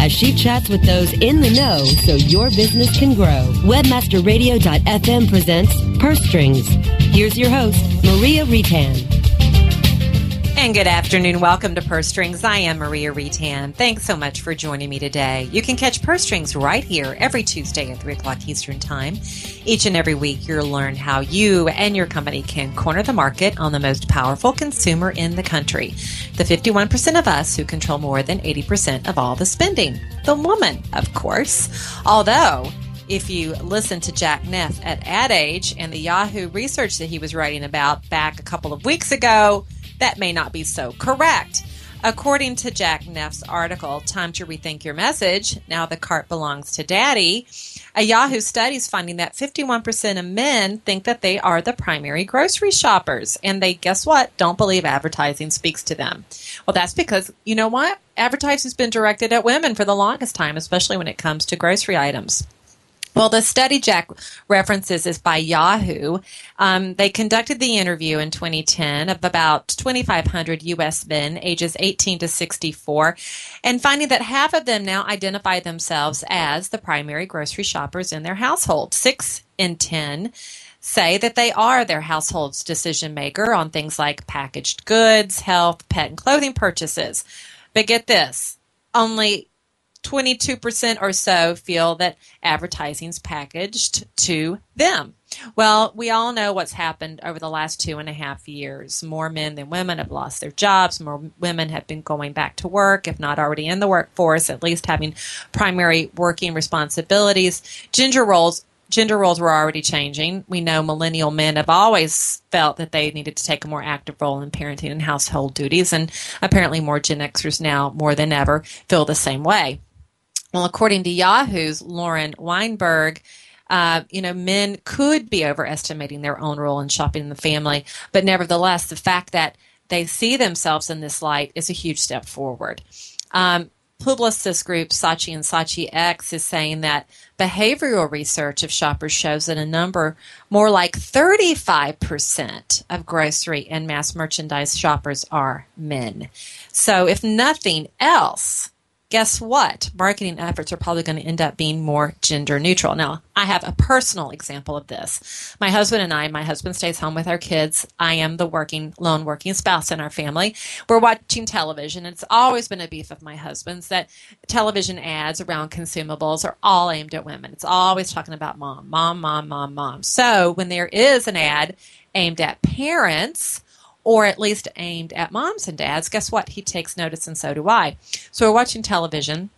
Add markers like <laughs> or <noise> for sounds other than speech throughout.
as she chats with those in the know so your business can grow. Webmasterradio.fm presents Purse Strings. Here's your host, Maria Retan. And good afternoon. Welcome to Purse Strings. I am Maria Retan. Thanks so much for joining me today. You can catch Purse Strings right here every Tuesday at 3 o'clock Eastern Time. Each and every week, you'll learn how you and your company can corner the market on the most powerful consumer in the country. The 51% of us who control more than 80% of all the spending. The woman, of course. Although, if you listen to Jack Neff at Ad Age and the Yahoo research that he was writing about back a couple of weeks ago, that may not be so correct. According to Jack Neff's article, Time to Rethink Your Message, Now the Cart Belongs to Daddy, a Yahoo study is finding that 51% of men think that they are the primary grocery shoppers. And they, guess what, don't believe advertising speaks to them. Well, that's because, you know what? Advertising's been directed at women for the longest time, especially when it comes to grocery items. Well, the study Jack references is by Yahoo. Um, they conducted the interview in 2010 of about 2,500 U.S. men ages 18 to 64, and finding that half of them now identify themselves as the primary grocery shoppers in their household. Six in 10 say that they are their household's decision maker on things like packaged goods, health, pet, and clothing purchases. But get this only 22% or so feel that advertising's packaged to them. Well, we all know what's happened over the last two and a half years. More men than women have lost their jobs. More women have been going back to work, if not already in the workforce, at least having primary working responsibilities. Gender roles gender roles were already changing. We know millennial men have always felt that they needed to take a more active role in parenting and household duties, and apparently more Gen Xers now, more than ever, feel the same way. Well, according to Yahoo's Lauren Weinberg, uh, you know, men could be overestimating their own role in shopping in the family, but nevertheless, the fact that they see themselves in this light is a huge step forward. Um, Publicis Group Saatchi and Saatchi X is saying that behavioral research of shoppers shows that a number more like 35% of grocery and mass merchandise shoppers are men. So, if nothing else, guess what? Marketing efforts are probably going to end up being more gender neutral. Now, I have a personal example of this. My husband and I, my husband stays home with our kids. I am the working, lone working spouse in our family. We're watching television. It's always been a beef of my husband's that television ads around consumables are all aimed at women. It's always talking about mom, mom, mom, mom, mom. So when there is an ad aimed at parents, or at least aimed at moms and dads, guess what? He takes notice and so do I. So we're watching television.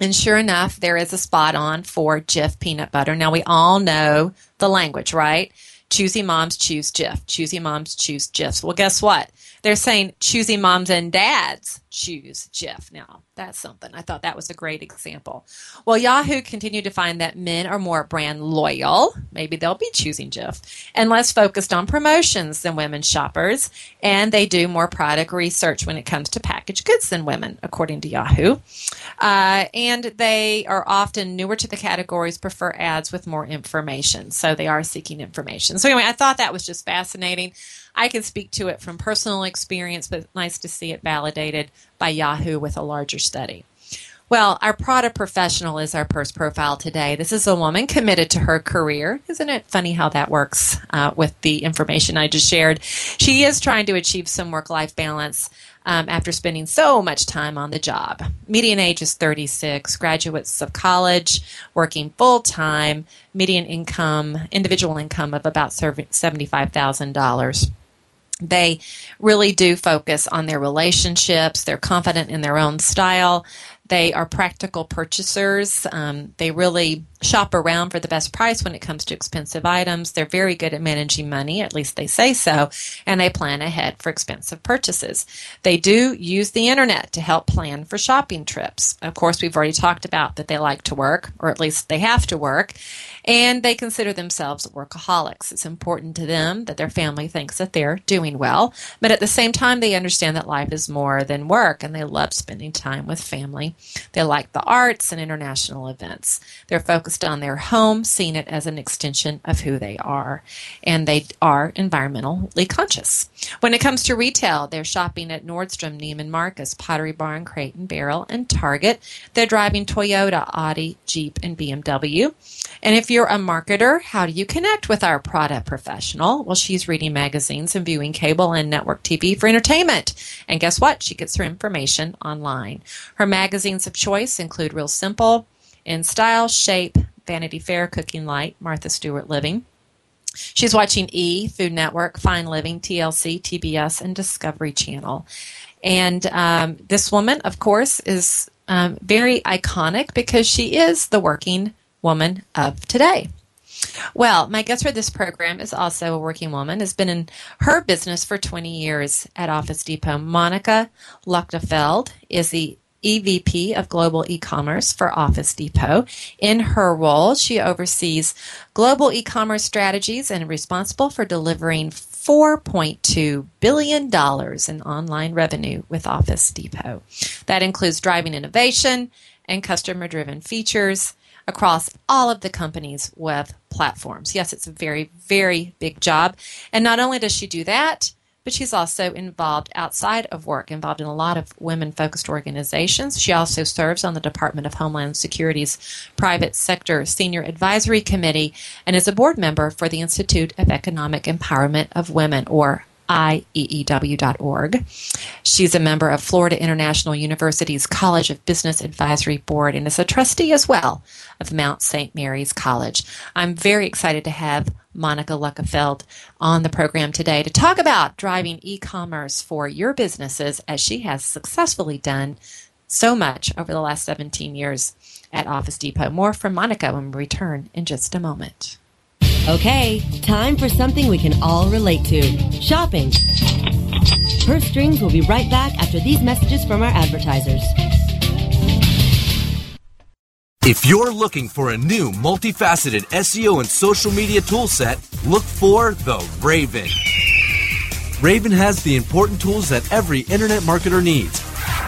And sure enough, there is a spot on for Jif peanut butter. Now we all know the language, right? Choosy moms choose Jif. Choosy moms choose Jif. Well, guess what? They're saying choosy moms and dads choose Jif Now, that's something. I thought that was a great example. Well, Yahoo continued to find that men are more brand loyal. Maybe they'll be choosing Jif and less focused on promotions than women shoppers. And they do more product research when it comes to packaged goods than women, according to Yahoo. Uh, and they are often newer to the categories, prefer ads with more information. So they are seeking information. So anyway, I thought that was just fascinating. I can speak to it from personal experience, but nice to see it validated by Yahoo with a larger study. Well, our Prada professional is our purse profile today. This is a woman committed to her career. Isn't it funny how that works uh, with the information I just shared? She is trying to achieve some work life balance um, after spending so much time on the job. Median age is 36, graduates of college, working full time, median income, individual income of about $75,000. They really do focus on their relationships. They're confident in their own style. They are practical purchasers. Um, they really shop around for the best price when it comes to expensive items. They're very good at managing money, at least they say so, and they plan ahead for expensive purchases. They do use the internet to help plan for shopping trips. Of course, we've already talked about that they like to work, or at least they have to work, and they consider themselves workaholics. It's important to them that their family thinks that they're doing well, but at the same time, they understand that life is more than work and they love spending time with family. They like the arts and international events. They're focused on their home, seeing it as an extension of who they are, and they are environmentally conscious. When it comes to retail, they're shopping at Nordstrom, Neiman Marcus, Pottery Barn, Crate and Barrel, and Target. They're driving Toyota, Audi, Jeep, and BMW. And if you're a marketer, how do you connect with our Prada professional? Well, she's reading magazines and viewing cable and network TV for entertainment. And guess what? She gets her information online. Her magazines of choice include Real Simple, In Style, Shape, Vanity Fair, Cooking Light, Martha Stewart Living. She's watching E, Food Network, Fine Living, TLC, TBS, and Discovery Channel. And um, this woman, of course, is um, very iconic because she is the working woman of today. Well, my guest for this program is also a working woman, has been in her business for 20 years at Office Depot. Monica Luechtefeld is the EVP of Global E-commerce for Office Depot. In her role, she oversees global e-commerce strategies and responsible for delivering $4.2 billion in online revenue with Office Depot. That includes driving innovation and customer driven features across all of the company's web platforms. Yes, it's a very, very big job. And not only does she do that, but she's also involved outside of work, involved in a lot of women focused organizations. She also serves on the Department of Homeland Security's Private Sector Senior Advisory Committee and is a board member for the Institute of Economic Empowerment of Women, or IEEW.org. She's a member of Florida International University's College of Business Advisory Board and is a trustee as well of Mount St. Mary's College. I'm very excited to have Monica Luechtefeld on the program today to talk about driving e commerce for your businesses as she has successfully done so much over the last 17 years at Office Depot. More from Monica when we return in just a moment. Okay, time for something we can all relate to shopping. Purse Strings will be right back after these messages from our advertisers. If you're looking for a new multifaceted SEO and social media toolset, look for the Raven. Raven has the important tools that every internet marketer needs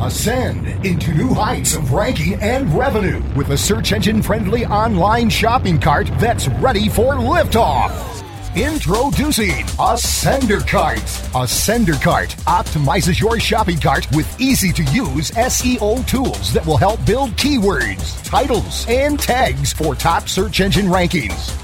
Ascend into new heights of ranking and revenue with a search engine friendly online shopping cart that's ready for liftoff. Introducing Ascender Cart. Ascender Cart optimizes your shopping cart with easy to use SEO tools that will help build keywords, titles, and tags for top search engine rankings.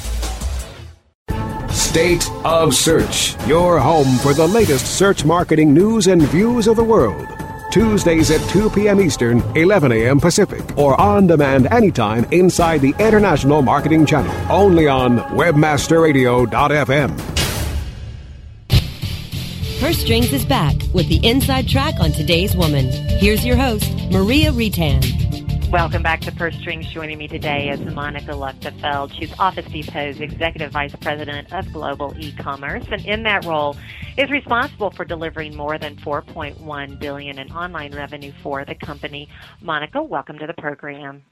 State of Search, your home for the latest search marketing news and views of the world. Tuesdays at 2 p.m. Eastern, 11 a.m. Pacific, or on demand anytime inside the International Marketing Channel. Only on WebmasterRadio.fm. Her Strings is back with the inside track on today's woman. Here's your host, Maria Retan. Welcome back to Purse Strings. Joining me today is Monica Luechtefeld. She's Office Depot's Executive Vice President of Global E-Commerce, and in that role is responsible for delivering more than 4.1 billion in online revenue for the company. Monica, welcome to the program.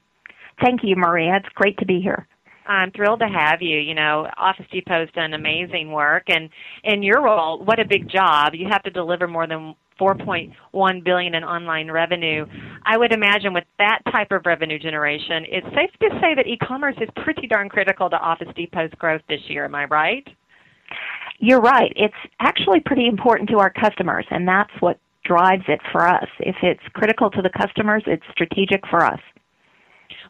Thank you, Maria. It's great to be here. I'm thrilled to have you. You know, Office Depot's done amazing work, and in your role, what a big job! You have to deliver more than 4.1 billion in online revenue. I would imagine with that type of revenue generation, it's safe to say that e-commerce is pretty darn critical to Office Depot's growth this year. Am I right? You're right. It's actually pretty important to our customers, and that's what drives it for us. If it's critical to the customers, it's strategic for us.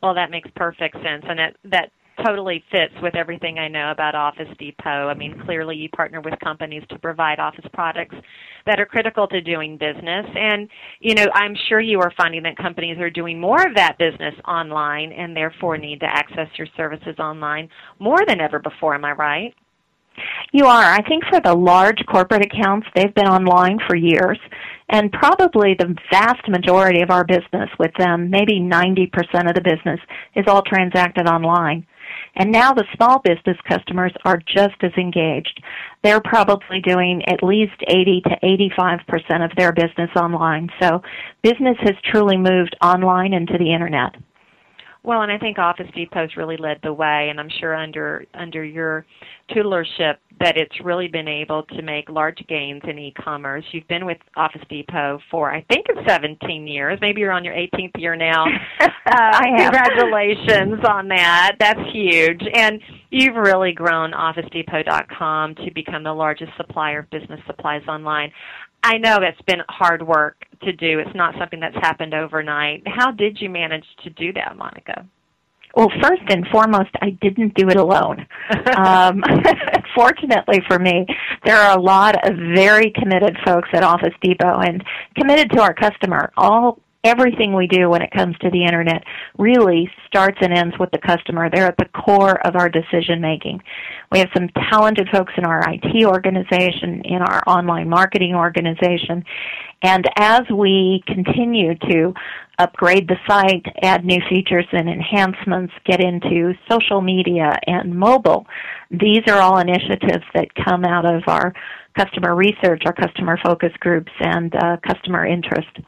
Well, that makes perfect sense, and it, that totally fits with everything I know about Office Depot. I mean, clearly you partner with companies to provide office products that are critical to doing business. And, you know, I'm sure you are finding that companies are doing more of that business online and therefore need to access your services online more than ever before. Am I right? You are. I think for the large corporate accounts, they've been online for years. And probably the vast majority of our business with them, maybe 90% of the business, is all transacted online. And now the small business customers are just as engaged. They're probably doing at least 80 to 85% of their business online. So business has truly moved online into the internet. Well, and I think Office Depot's really led the way, and I'm sure under under your tutorship that it's really been able to make large gains in e-commerce. You've been with Office Depot for I think it's 17 years. Maybe you're on your 18th year now. <laughs> uh, congratulations on that. That's huge, and you've really grown OfficeDepot.com to become the largest supplier of business supplies online. I know it's been hard work to do. It's not something that's happened overnight. How did you manage to do that, Monica? Well, first and foremost, I didn't do it alone. um, <laughs> fortunately for me, there are a lot of very committed folks at Office Depot and committed to our customer. All everything we do when it comes to the internet really starts and ends with the customer. They're at the core of our decision making. We have some talented folks in our IT organization, in our online marketing organization, and as we continue to upgrade the site, add new features and enhancements, get into social media and mobile, these are all initiatives that come out of our customer research, our customer focus groups, and uh, customer interest.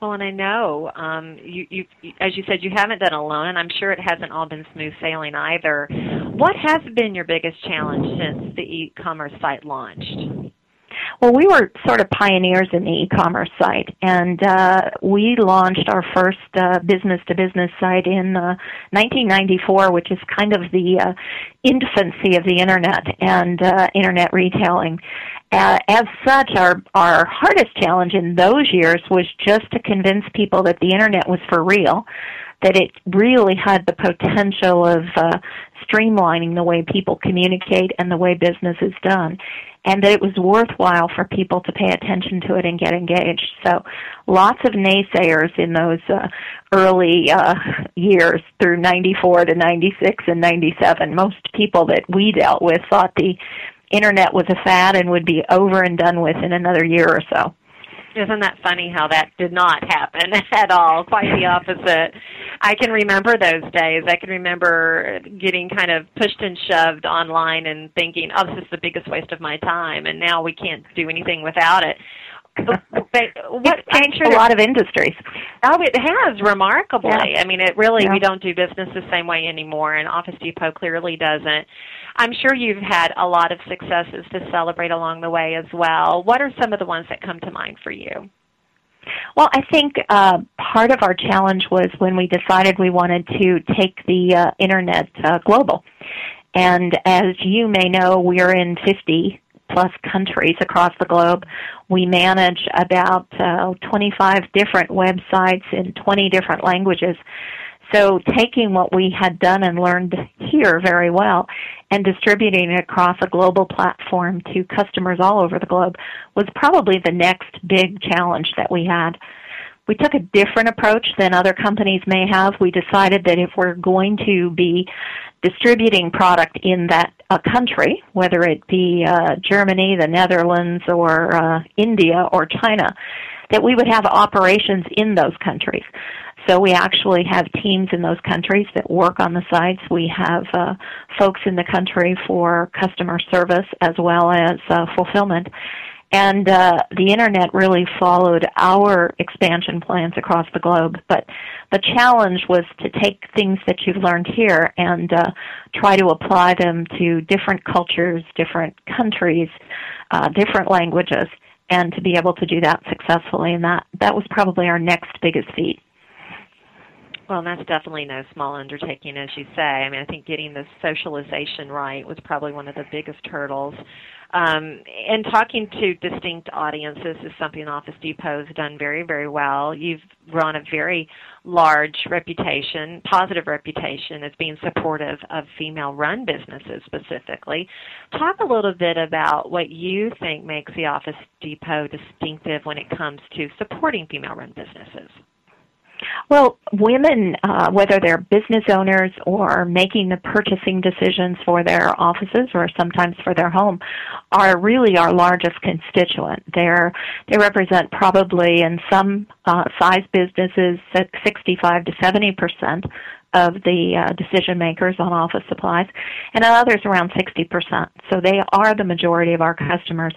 Well, and I know um, you, you, as you said, you haven't done alone, and I'm sure it hasn't all been smooth sailing either. What has been your biggest challenge since the e-commerce site launched? Well, we were sort of pioneers in the e-commerce site, and uh, we launched our first uh, business-to-business site in uh, 1994, which is kind of the uh, infancy of the internet and uh, internet retailing. Uh, as such, our our hardest challenge in those years was just to convince people that the internet was for real, that it really had the potential of uh, streamlining the way people communicate and the way business is done and that it was worthwhile for people to pay attention to it and get engaged. So lots of naysayers in those uh, early uh, years through 94 to 96 and 97. Most people that we dealt with thought the internet was a fad and would be over and done with in another year or so. Isn't that funny how that did not happen <laughs> at all? Quite the opposite. I can remember those days. I can remember getting kind of pushed and shoved online and thinking, "Oh, this is the biggest waste of my time," and now we can't do anything without it. But what changed a lot of industries. Oh, it has remarkably. Yeah. I mean, it really yeah. we don't do business the same way anymore, and Office Depot clearly doesn't. I'm sure you've had a lot of successes to celebrate along the way as well. What are some of the ones that come to mind for you? Well, I think uh, part of our challenge was when we decided we wanted to take the uh, internet uh, global. And as you may know, we're in 50 plus countries across the globe. We manage about uh, 25 different websites in 20 different languages. So taking what we had done and learned here very well and distributing it across a global platform to customers all over the globe was probably the next big challenge that we had. We took a different approach than other companies may have. We decided that if we're going to be distributing product in that uh, country, whether it be uh, Germany, the Netherlands, or uh, India or China, that we would have operations in those countries. So we actually have teams in those countries that work on the sites. We have uh, folks in the country for customer service as well as uh, fulfillment. And uh, the internet really followed our expansion plans across the globe. But the challenge was to take things that you've learned here and uh, try to apply them to different cultures, different countries, uh, different languages, and to be able to do that successfully. And that that was probably our next biggest feat. Well, that's definitely no small undertaking, as you say. I mean, I think getting the socialization right was probably one of the biggest hurdles. Um, and talking to distinct audiences is something Office Depot has done very, very well. You've run a very large reputation, positive reputation, as being supportive of female run businesses specifically. Talk a little bit about what you think makes the Office Depot distinctive when it comes to supporting female run businesses. Well, women, uh, whether they're business owners or making the purchasing decisions for their offices or sometimes for their home, are really our largest constituent. They're they represent probably in some uh, size businesses 65 to 70 percent of the uh, decision makers on office supplies, and others around 60%. So they are the majority of our customers.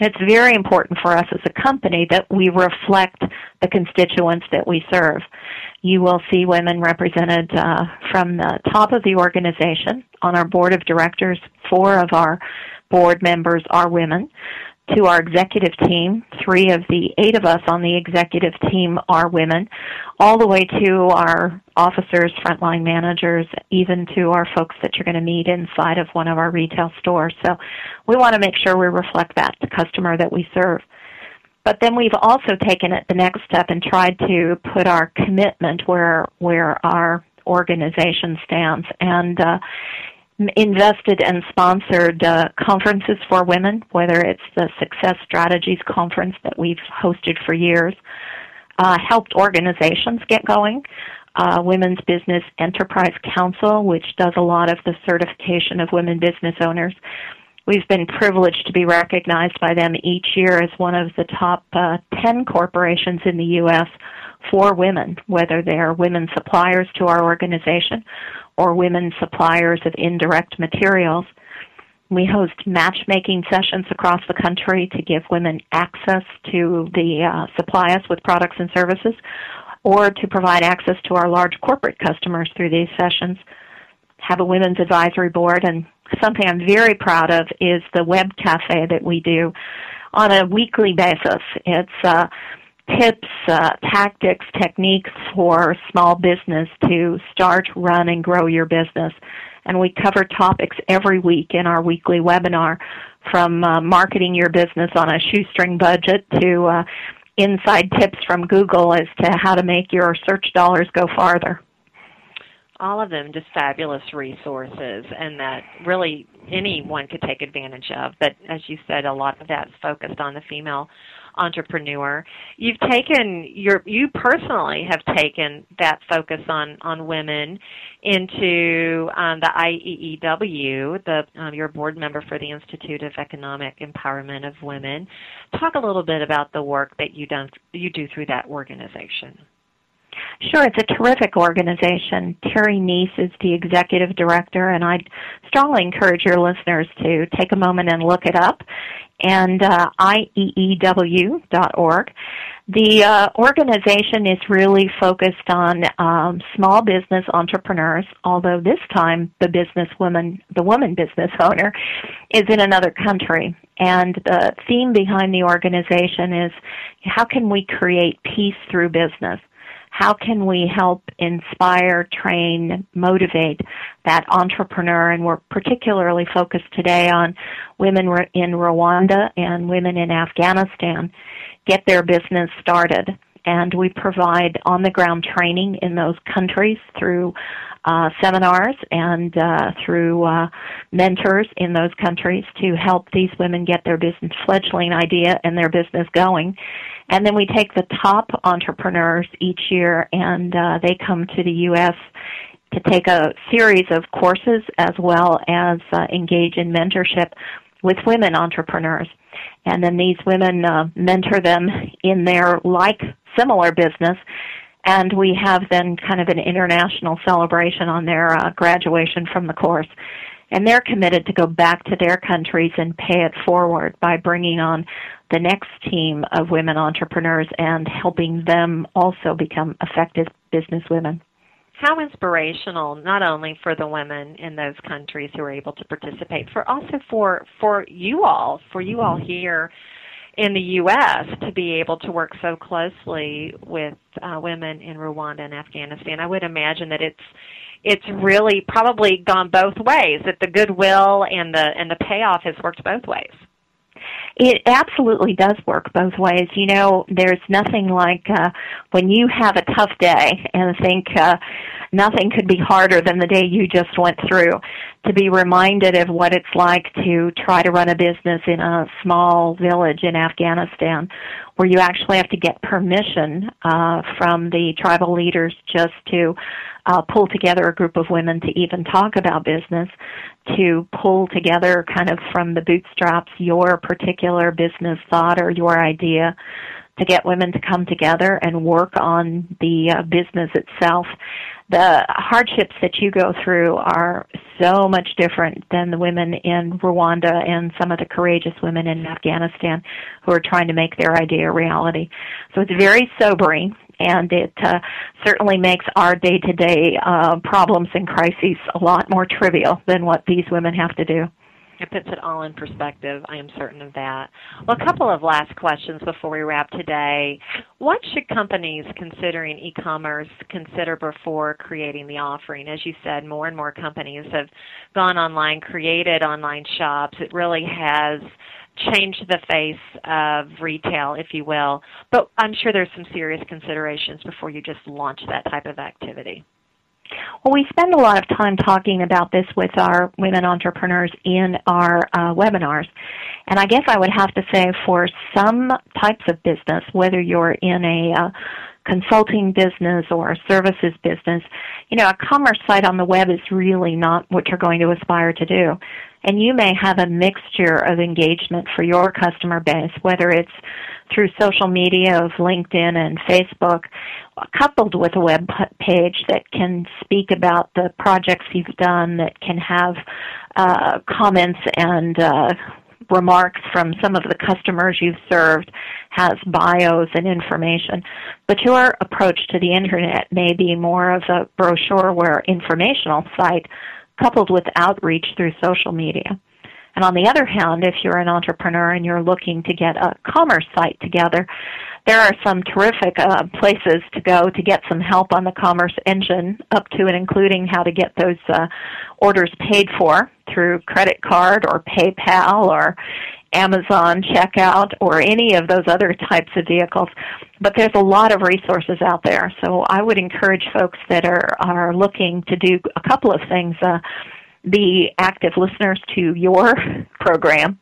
And it's very important for us as a company that we reflect the constituents that we serve. You will see women represented uh, from the top of the organization on our board of directors. Four of our board members are women to our executive team. Three of the eight of us on the executive team are women, all the way to our officers, frontline managers, even to our folks that you're going to meet inside of one of our retail stores. So we want to make sure we reflect that to customer that we serve. But then we've also taken it the next step and tried to put our commitment where where our organization stands. And uh, invested and sponsored uh, conferences for women, whether it's the Success Strategies Conference that we've hosted for years, uh, helped organizations get going. Uh, Women's Business Enterprise Council, which does a lot of the certification of women business owners. We've been privileged to be recognized by them each year as one of the top uh, 10 corporations in the U.S. for women, whether they're women suppliers to our organization or women suppliers of indirect materials. We host matchmaking sessions across the country to give women access to the uh, supply us with products and services or to provide access to our large corporate customers through these sessions. Have a women's advisory board and something I'm very proud of is the web cafe that we do on a weekly basis. It's uh, tips, uh, tactics, techniques for small business to start, run, and grow your business. And we cover topics every week in our weekly webinar from uh, marketing your business on a shoestring budget to uh, inside tips from Google as to how to make your search dollars go farther all of them just fabulous resources and that really anyone could take advantage of but as you said a lot of that's focused on the female entrepreneur. You've taken your you personally have taken that focus on on women into um, the IEEW. The um, you're a board member for the Institute of Economic Empowerment of Women. Talk a little bit about the work that you done you do through that organization. Sure, it's a terrific organization. Terry Neese is the executive director, and I'd strongly encourage your listeners to take a moment and look it up. And uh, IEEW.org. The uh, organization is really focused on um, small business entrepreneurs, although this time the business woman, the woman business <laughs> owner, is in another country. And the theme behind the organization is how can we create peace through business? How can we help inspire, train, motivate that entrepreneur? And we're particularly focused today on women in Rwanda and women in Afghanistan get their business started. And we provide on the ground training in those countries through uh, seminars and uh, through uh, mentors in those countries to help these women get their business fledgling idea and their business going. And then we take the top entrepreneurs each year and uh, they come to the U.S. to take a series of courses as well as uh, engage in mentorship with women entrepreneurs. And then these women uh, mentor them in their like similar business and we have then kind of an international celebration on their uh, graduation from the course. And they're committed to go back to their countries and pay it forward by bringing on the next team of women entrepreneurs and helping them also become effective business women how inspirational not only for the women in those countries who are able to participate for also for for you all for you all here in the US to be able to work so closely with uh, women in Rwanda and Afghanistan I would imagine that it's it's really probably gone both ways that the goodwill and the and the payoff has worked both ways it absolutely does work both ways. You know, there's nothing like uh, when you have a tough day and think uh, nothing could be harder than the day you just went through. To be reminded of what it's like to try to run a business in a small village in Afghanistan where you actually have to get permission uh, from the tribal leaders just to uh, pull together a group of women to even talk about business, to pull together kind of from the bootstraps your particular business thought or your idea, to get women to come together and work on the uh, business itself. The hardships that you go through are so much different than the women in Rwanda and some of the courageous women in Afghanistan who are trying to make their idea a reality. So it's very sobering and it uh, certainly makes our day-to-day uh, problems and crises a lot more trivial than what these women have to do. It puts it all in perspective. I am certain of that. Well, a couple of last questions before we wrap today. What should companies considering e-commerce consider before creating the offering? As you said, more and more companies have gone online, created online shops. It really has changed the face of retail, if you will. But I'm sure there's some serious considerations before you just launch that type of activity. Well, we spend a lot of time talking about this with our women entrepreneurs in our uh, webinars. And I guess I would have to say for some types of business, whether you're in a uh, consulting business or a services business, you know, a commerce site on the web is really not what you're going to aspire to do. And you may have a mixture of engagement for your customer base, whether it's through social media of LinkedIn and Facebook, coupled with a web page that can speak about the projects you've done, that can have uh, comments and uh, remarks from some of the customers you've served, has bios and information. But your approach to the internet may be more of a brochure where informational site coupled with outreach through social media. And on the other hand, if you're an entrepreneur and you're looking to get a commerce site together, there are some terrific uh, places to go to get some help on the commerce engine, up to and including how to get those uh, orders paid for through credit card or PayPal or Amazon checkout or any of those other types of vehicles. But there's a lot of resources out there. So I would encourage folks that are, are looking to do a couple of things. Uh, be active listeners to your <laughs> program.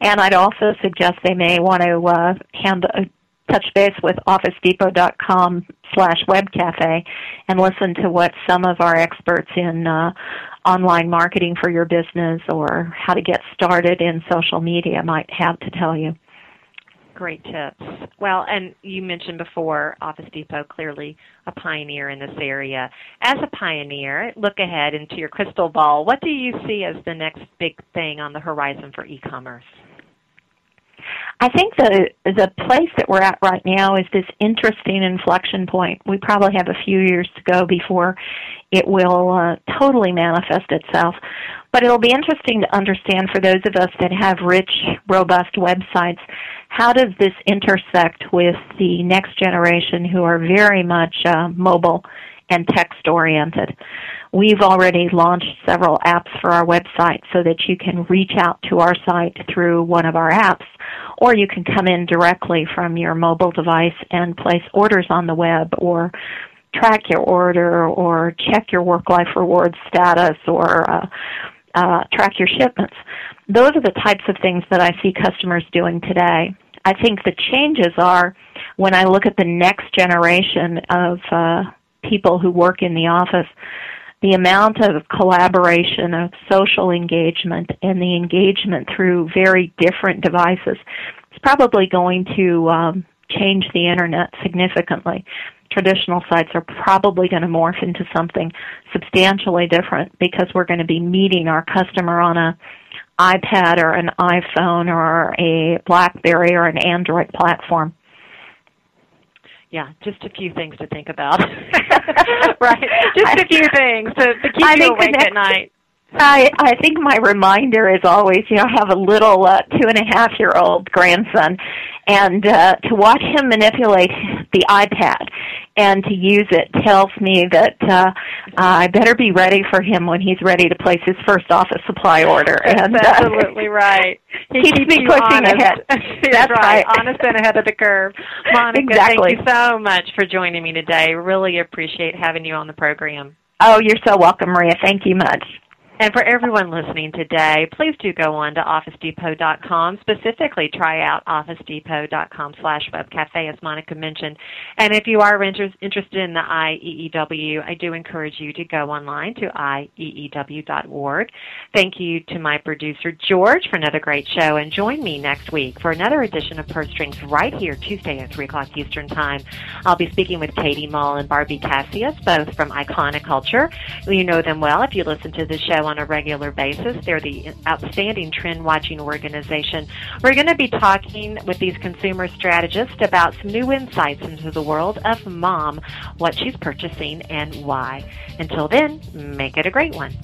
And I'd also suggest they may want to uh, hand, uh, touch base with OfficeDepot.com slash webcafe and listen to what some of our experts in uh, online marketing for your business or how to get started in social media might have to tell you. Great tips. Well, and you mentioned before Office Depot clearly a pioneer in this area. As a pioneer, look ahead into your crystal ball. What do you see as the next big thing on the horizon for e-commerce? I think the the place that we're at right now is this interesting inflection point. We probably have a few years to go before it will uh, totally manifest itself. But it'll be interesting to understand for those of us that have rich, robust websites, how does this intersect with the next generation who are very much uh, mobile and text oriented? We've already launched several apps for our website so that you can reach out to our site through one of our apps, or you can come in directly from your mobile device and place orders on the web or track your order or check your work life reward status or uh, uh, track your shipments. Those are the types of things that I see customers doing today. I think the changes are when I look at the next generation of uh, people who work in the office, the amount of collaboration, of social engagement, and the engagement through very different devices is probably going to um, change the internet significantly. traditional sites are probably going to morph into something substantially different because we're going to be meeting our customer on a iPad or an iPhone or a BlackBerry or an Android platform. Yeah, just a few things to think about. <laughs> right, just a few things to, to keep I you awake at night. I I think my reminder is always, you know, I have a little uh, two and a half year old grandson, and uh, to watch him manipulate the iPad and to use it tells me that uh, I better be ready for him when he's ready to place his first office supply order. And That's uh, absolutely <laughs> right. He keeps, keeps me pushing honest. ahead. <laughs> That's right. right, honest and ahead of the curve. Monica, exactly. thank you so much for joining me today. Really appreciate having you on the program. Oh, you're so welcome, Maria. Thank you much. And for everyone listening today, please do go on to OfficeDepot.com. Specifically, try out OfficeDepot.com slash webcafe, as Monica mentioned. And if you are inter- interested in the IEEW, I do encourage you to go online to IEEW.org. Thank you to my producer, George, for another great show. And join me next week for another edition of Purse Strings right here, Tuesday at 3 o'clock Eastern Time. I'll be speaking with Katie Mull and Barbie Cassius, both from Iconoculture. You know them well if you listen to the show on a regular basis. They're the outstanding trend watching organization. We're going to be talking with these consumer strategists about some new insights into the world of mom, what she's purchasing and why. Until then, make it a great one.